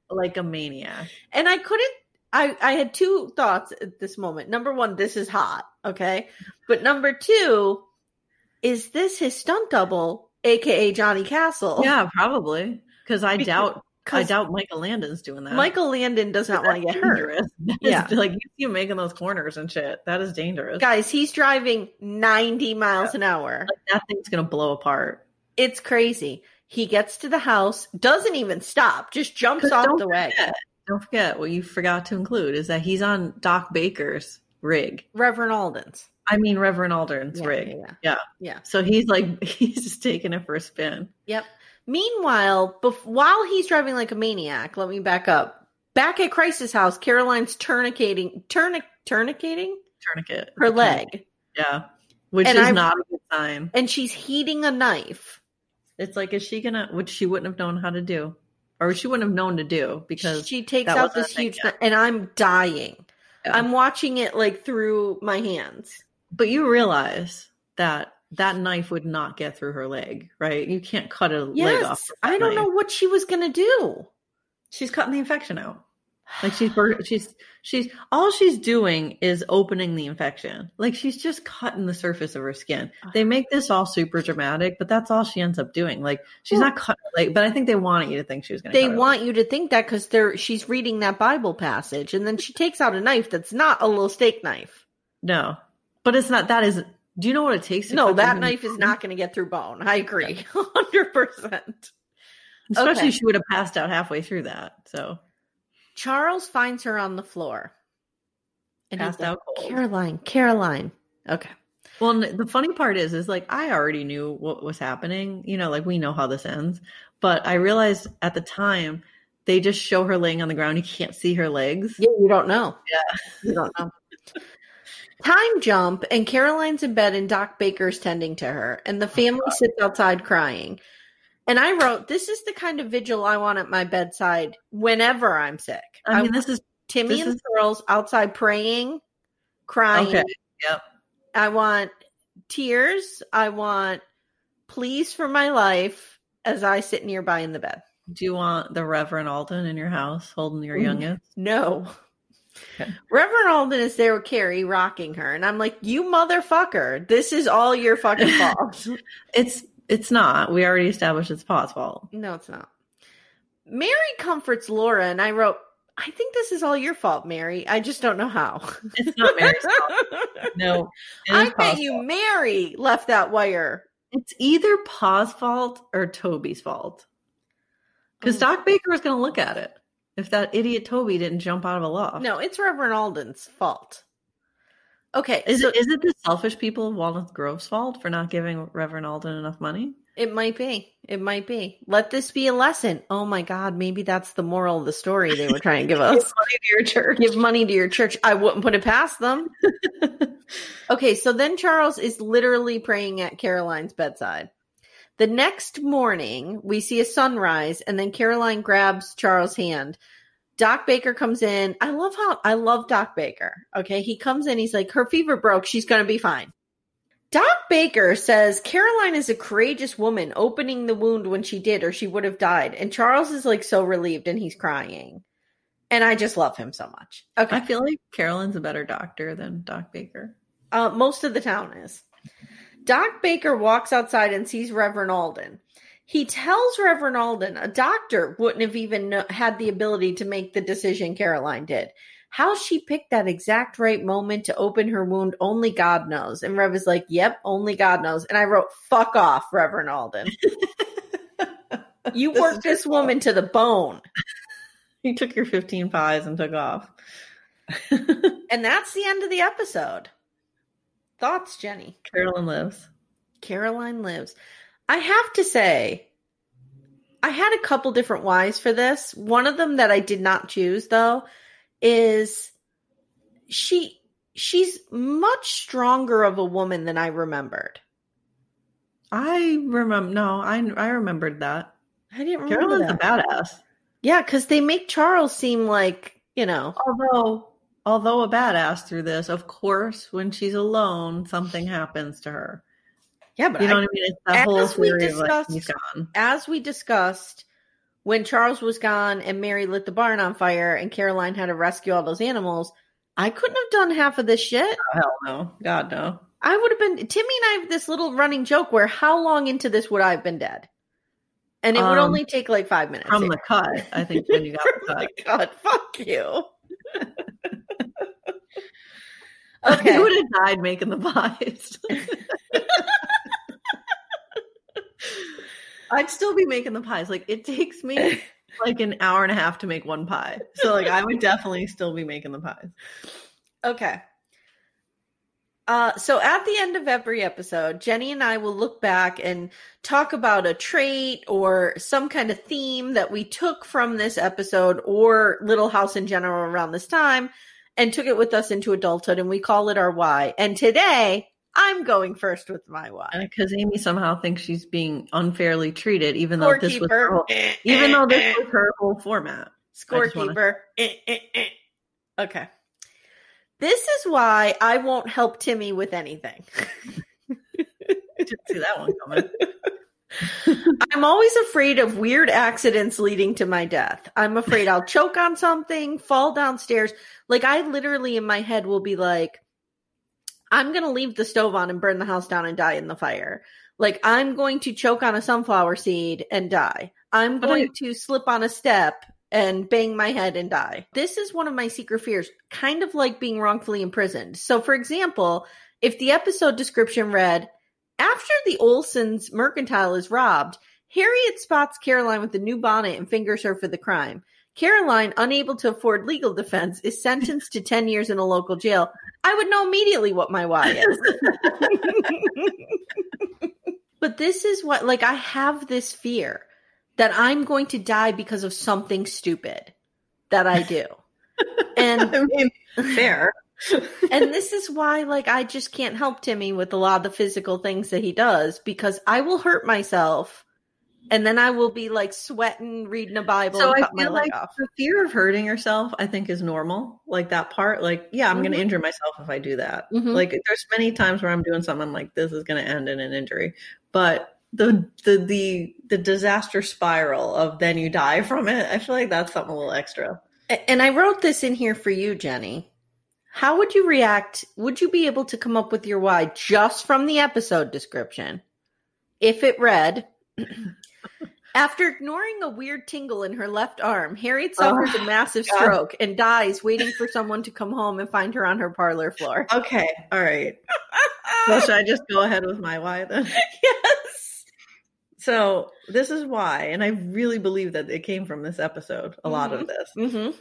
Like a maniac. And I couldn't I I had two thoughts at this moment. Number one, this is hot, okay? But number two, is this his stunt double, aka Johnny Castle? Yeah, probably. Because I Because- doubt. I doubt Michael Landon's doing that. Michael Landon does not want to get hurt. Dangerous. <laughs> That Yeah. like you see him making those corners and shit. That is dangerous. Guys, he's driving 90 miles an hour. Like, that thing's gonna blow apart. It's crazy. He gets to the house, doesn't even stop, just jumps off the wagon. Don't forget what you forgot to include is that he's on Doc Baker's rig. Reverend Alden's. I mean Reverend Alden's Yeah, rig. yeah, yeah. yeah. So he's like <laughs> he's just taking it for a spin. Yep. Meanwhile, bef- while he's driving like a maniac, let me back up. Back at Crisis House, Caroline's tourniqueting, tournic, tourniqueting Tourniquet. her leg, Yeah. Which And is I- not a good sign. and she's heating a knife. It's like, is she gonna, which she wouldn't have known how to do, or she wouldn't have known to do because She takes out this huge, knife, and I'm dying. Yeah. I'm watching it like through my hands. But you realize that that knife would not get through her leg, right? You can't cut a leg off. Yes, with that I don't knife. know what she was gonna do. She's cutting the infection out. Like she's she's she's all she's doing is opening the infection. Like she's just cutting the surface of her skin. They make this all super dramatic, but that's all she ends up doing. Like she's Well- not cutting like but I think they wanted you to think she was gonna They cut want you to think that because they're she's reading that Bible passage, and then she takes out a knife that's not a little steak knife. No. But it's not that is do you know what it takes to No, that knife is not going to get through bone. I agree, <laughs> hundred percent. especially okay. she would have passed out halfway through that. So Charles finds her on the floor, and he's like. Caroline, Caroline. Okay, Well, the funny part is, is like I already knew what was happening. You know, like we know how this ends. But I realized at the time they just show her laying on the ground. You can't see her legs. yeah, you don't know. Yeah. You don't know. Time jump, and Caroline's in bed, and Doc Baker's tending to her, and the family sits outside crying. And I wrote, "This is the kind of vigil I want at my bedside whenever I'm sick." I mean, want this is Timmy this and is- the girls outside praying, crying. okay. Yep. I want tears. I want pleas for my life as I sit nearby in the bed. Do you want the Reverend Alden in your house holding your youngest? No. Okay. Reverend Alden is there with Carrie rocking her. And I'm like, you motherfucker. This is all your fucking <laughs> fault. It's it's not. We already established it's Pa's fault. no, it's not. Mary comforts Laura. And I wrote, I think this is all your fault, Mary. I just don't know how. It's not Mary's <laughs> fault. No, is I Pa's bet you fault. Mary left that wire. It's either Pa's fault or Toby's fault. Because Oh. Doc Baker was going to look at it if that idiot Toby didn't jump out of a loft. No, it's Reverend Alden's fault. Okay. Is so it is it the selfish people of Walnut Grove's fault for not giving Reverend Alden enough money? It might be. It might be. Let this be a lesson. Oh my God, maybe that's the moral of the story they were trying to give <laughs> us. give money to your church. Give money to your church. I wouldn't put it past them. <laughs> Okay, so then Charles is literally praying at Caroline's bedside. The next morning, we see a sunrise, and then Caroline grabs Charles' hand. Doc Baker comes in. I love how I love Doc Baker. Okay, he comes in. He's like, her fever broke. She's gonna be fine. Doc Baker says Caroline is a courageous woman, opening the wound when she did, or she would have died. And Charles is like so relieved, and he's crying. And I just love him so much. Okay, I feel like Carolyn's a better doctor than Doc Baker. uh, most of the town is. Doc Baker walks outside and sees Reverend Alden. He tells Reverend Alden a doctor wouldn't have even had the ability to make the decision Caroline did. How she picked that exact right moment to open her wound, only God knows. And Rev is like, yep, only God knows. And I wrote, fuck off, Reverend Alden. <laughs> you This worked this woman to the bone. <laughs> You took your 15 pies and took off. <laughs> And that's the end of the episode. Thoughts, Jenny? Carolyn lives. Caroline lives. I have to say, I had a couple different whys for this. One of them that I did not choose though is she she's much stronger of a woman than I remembered. I remember. No, I I remembered that. I didn't remember Carolyn's a badass. Yeah, because they make Charles seem like you know. Although, although a badass through this, of course, when she's alone, something happens to her. Yeah, but You know I- what I mean? It's whole as we theory of like he's gone. as we discussed, when Charles was gone and Mary lit the barn on fire and Caroline had to rescue all those animals, I couldn't have done half of this shit. Oh, hell no, God no. I would have been Timmy and I have this little running joke where how long into this would I have been dead? And it would Um, only take like five minutes. From the cut, I think when you <laughs> got the Oh my cut. God, fuck you. <laughs> Okay. Okay. would have died making the pies. <laughs> I'd still be making the pies. Like it takes me <laughs> like an hour and a half to make one pie. So like I would definitely still be making the pies. Okay. Uh, so at the end of every episode, Jenny and I will look back and talk about a trait or some kind of theme that we took from this episode or Little House in general around this time and took it with us into adulthood and we call it our why. And today I'm going first with my why. Because Amy somehow thinks she's being unfairly treated, even though this was her whole, even though this was her whole format. Wanna- Scorekeeper. Eh, eh, eh. Okay. This is why I won't help Timmy with anything. <laughs> Didn't see that one coming. <laughs> I'm always afraid of weird accidents leading to my death. I'm afraid I'll choke on something, fall downstairs. Like I literally in my head will be like, I'm going to leave the stove on and burn the house down and die in the fire. Like I'm going to choke on a sunflower seed and die. I'm But going I- to slip on a step and bang my head and die. This is one of my secret fears, kind of like being wrongfully imprisoned. So for example, if the episode description read, after the Olsons mercantile is robbed, Harriet spots Caroline with a new bonnet and fingers her for the crime. Caroline, unable to afford legal defense, is sentenced to 10 years in a local jail. I would know immediately what my why is. <laughs> but this is what, like, I have this fear that I'm going to die because of something stupid that I do. And <laughs> I mean, fair. <laughs> and this is why like i just can't help timmy with a lot of the physical things that he does because i will hurt myself and then i will be like sweating reading a bible So I feel like off the fear of hurting yourself, I think, is normal. Like that part, like, yeah, I'm going Mhm. to injure myself if I do that. Mhm. Like, there's many times where I'm doing something I'm like this is going to end in an injury, but the the the the disaster spiral of then you die from it. I feel like that's something a little extra. And i wrote this in here for you jenny how would you react would you be able to come up with your why just from the episode description if it read <clears throat> After ignoring a weird tingle in her left arm, Harriet suffers a massive God. stroke and dies waiting for someone to come home and find her on her parlor floor. <laughs> Okay, all right. <laughs> Well, should I just go ahead with my why then? yes. So this is why, and I really believe that it came from this episode. A lot of this. hmm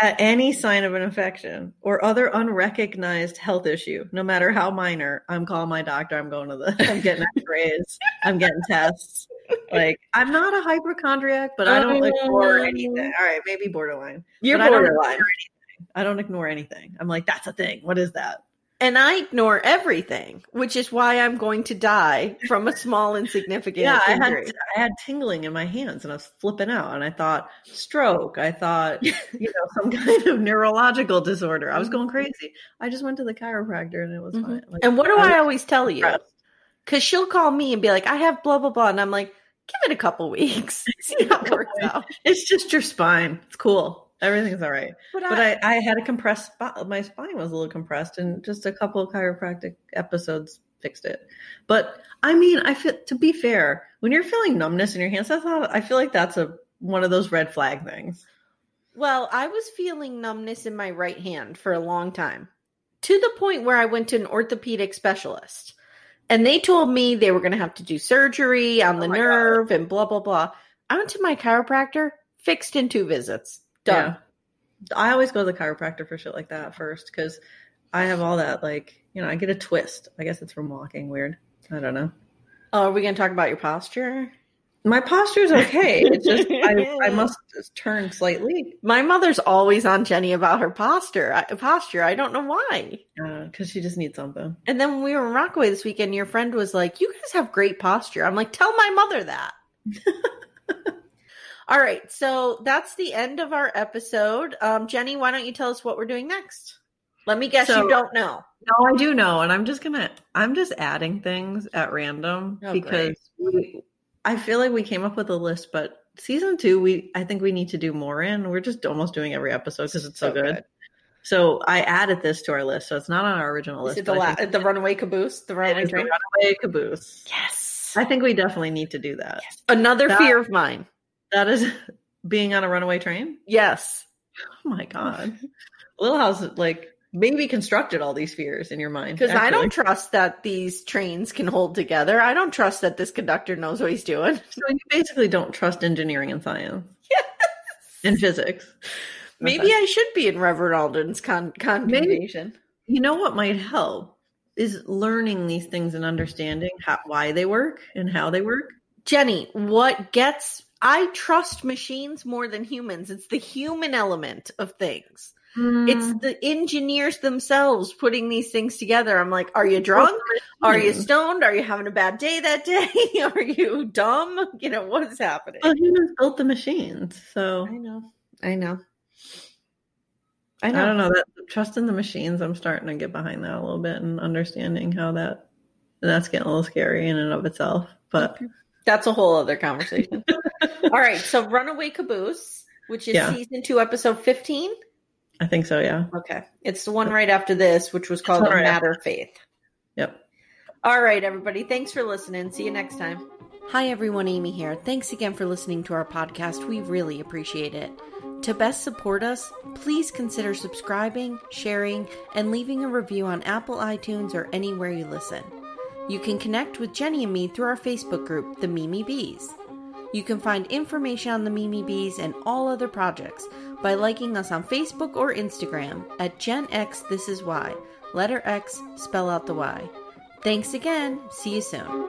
At any sign of an infection or other unrecognized health issue, no matter how minor, I'm calling my doctor. I'm going to the. I'm getting X-rays. I'm getting tests. Like I'm not a hypochondriac, but I don't ignore anything. All right, maybe borderline. You're but I don't borderline. I don't ignore anything. I'm like, that's a thing. What is that? And I ignore everything, which is why I'm going to die from a small insignificant yeah, I had. I had tingling in my hands and I was flipping out and I thought stroke. I thought <laughs> you know some kind of neurological disorder. I was going crazy. I just went to the chiropractor and it was Mhm. fine. Like, and what do I I, always tell you? Because she'll call me and be like, I have blah, blah, blah. And I'm like, give it a couple weeks. <laughs> See how it works out. It's just your spine. It's cool. Everything's all right. But, But I, I, I had a compressed spine. My spine was a little compressed, and just a couple of chiropractic episodes fixed it. But I mean, I feel to be fair, when you're feeling numbness in your hands, that's not, I feel like that's a one of those red flag things. Well, I was feeling numbness in my right hand for a long time to the point where I went to an orthopedic specialist and they told me they were going to have to do surgery on oh the Oh nerve and blah, blah, blah. I went to my chiropractor, fixed in two visits. Done. Yeah. I always go to the chiropractor for shit like that first because I have all that like you know I get a twist. I guess it's from walking. Weird. I don't know. Oh, are we going to talk about your posture? My posture's okay. It's just I, I <laughs> must just turn slightly My mother's always on Jenny about her posture. I, posture. I don't know why. because she just needs something. And then when we were in Rockaway this weekend, your friend was like, "You guys have great posture." I'm like, "Tell my mother that." <laughs> All right, so that's the end of our episode. Um, Jenny, why don't you tell us what we're doing next? Let me guess, So- you don't know. No, I do know, and I'm just gonna I'm just adding things at random Oh, because we, I feel like we came up with a list, but season two we I think we need to do more in. We're just almost doing every episode because it's so, So good. good. So I added this to our list, so it's not on our original Is list. it the, la- the runaway caboose? The runaway the runaway caboose. Yes. I think we definitely need to do that. Another That- fear of mine. That is <laughs> being on a runaway train. Yes. Oh my god, Little House like maybe constructed all these fears in your mind Because I don't trust that these trains can hold together. I don't trust that this conductor knows what he's doing. So you basically don't trust engineering and science. And physics. Maybe I should be in Reverend Alden's con- congregation. You know what might help is learning these things and understanding how, why they work and how they work. Jenny, what gets I trust machines more than humans. It's the human element of things. It's mm. the engineers themselves putting these things together. I'm like, are you drunk? Are you stoned? Are you having a bad day that day? <laughs> Are you dumb? <laughs> You know, what is happening? well, humans built the machines, so I know. I know. I I know. don't know that trust in the machines. I'm starting to get behind that a little bit and understanding how that that's getting a little scary in and of itself. But That's a whole other conversation. <laughs> All right. So Runaway Caboose, which is Yeah. season two, episode 15. I think so. Yeah. Okay. It's the one right after this, which was called one right Matter of Faith. Yep. All right, everybody. Thanks for listening. See you next time. Hi, everyone. Amy here. Thanks again for listening to our podcast. We really appreciate it. To best support us, please consider subscribing, sharing, and leaving a review on Apple iTunes or anywhere you listen. You can connect with Jenny and me through our Facebook group, The Mimi Bees. You can find information on the Mimi Bees and all other projects by liking us on Facebook or Instagram at Gen X This Is Why. Letter X, spell out the Y. Thanks again. See you soon.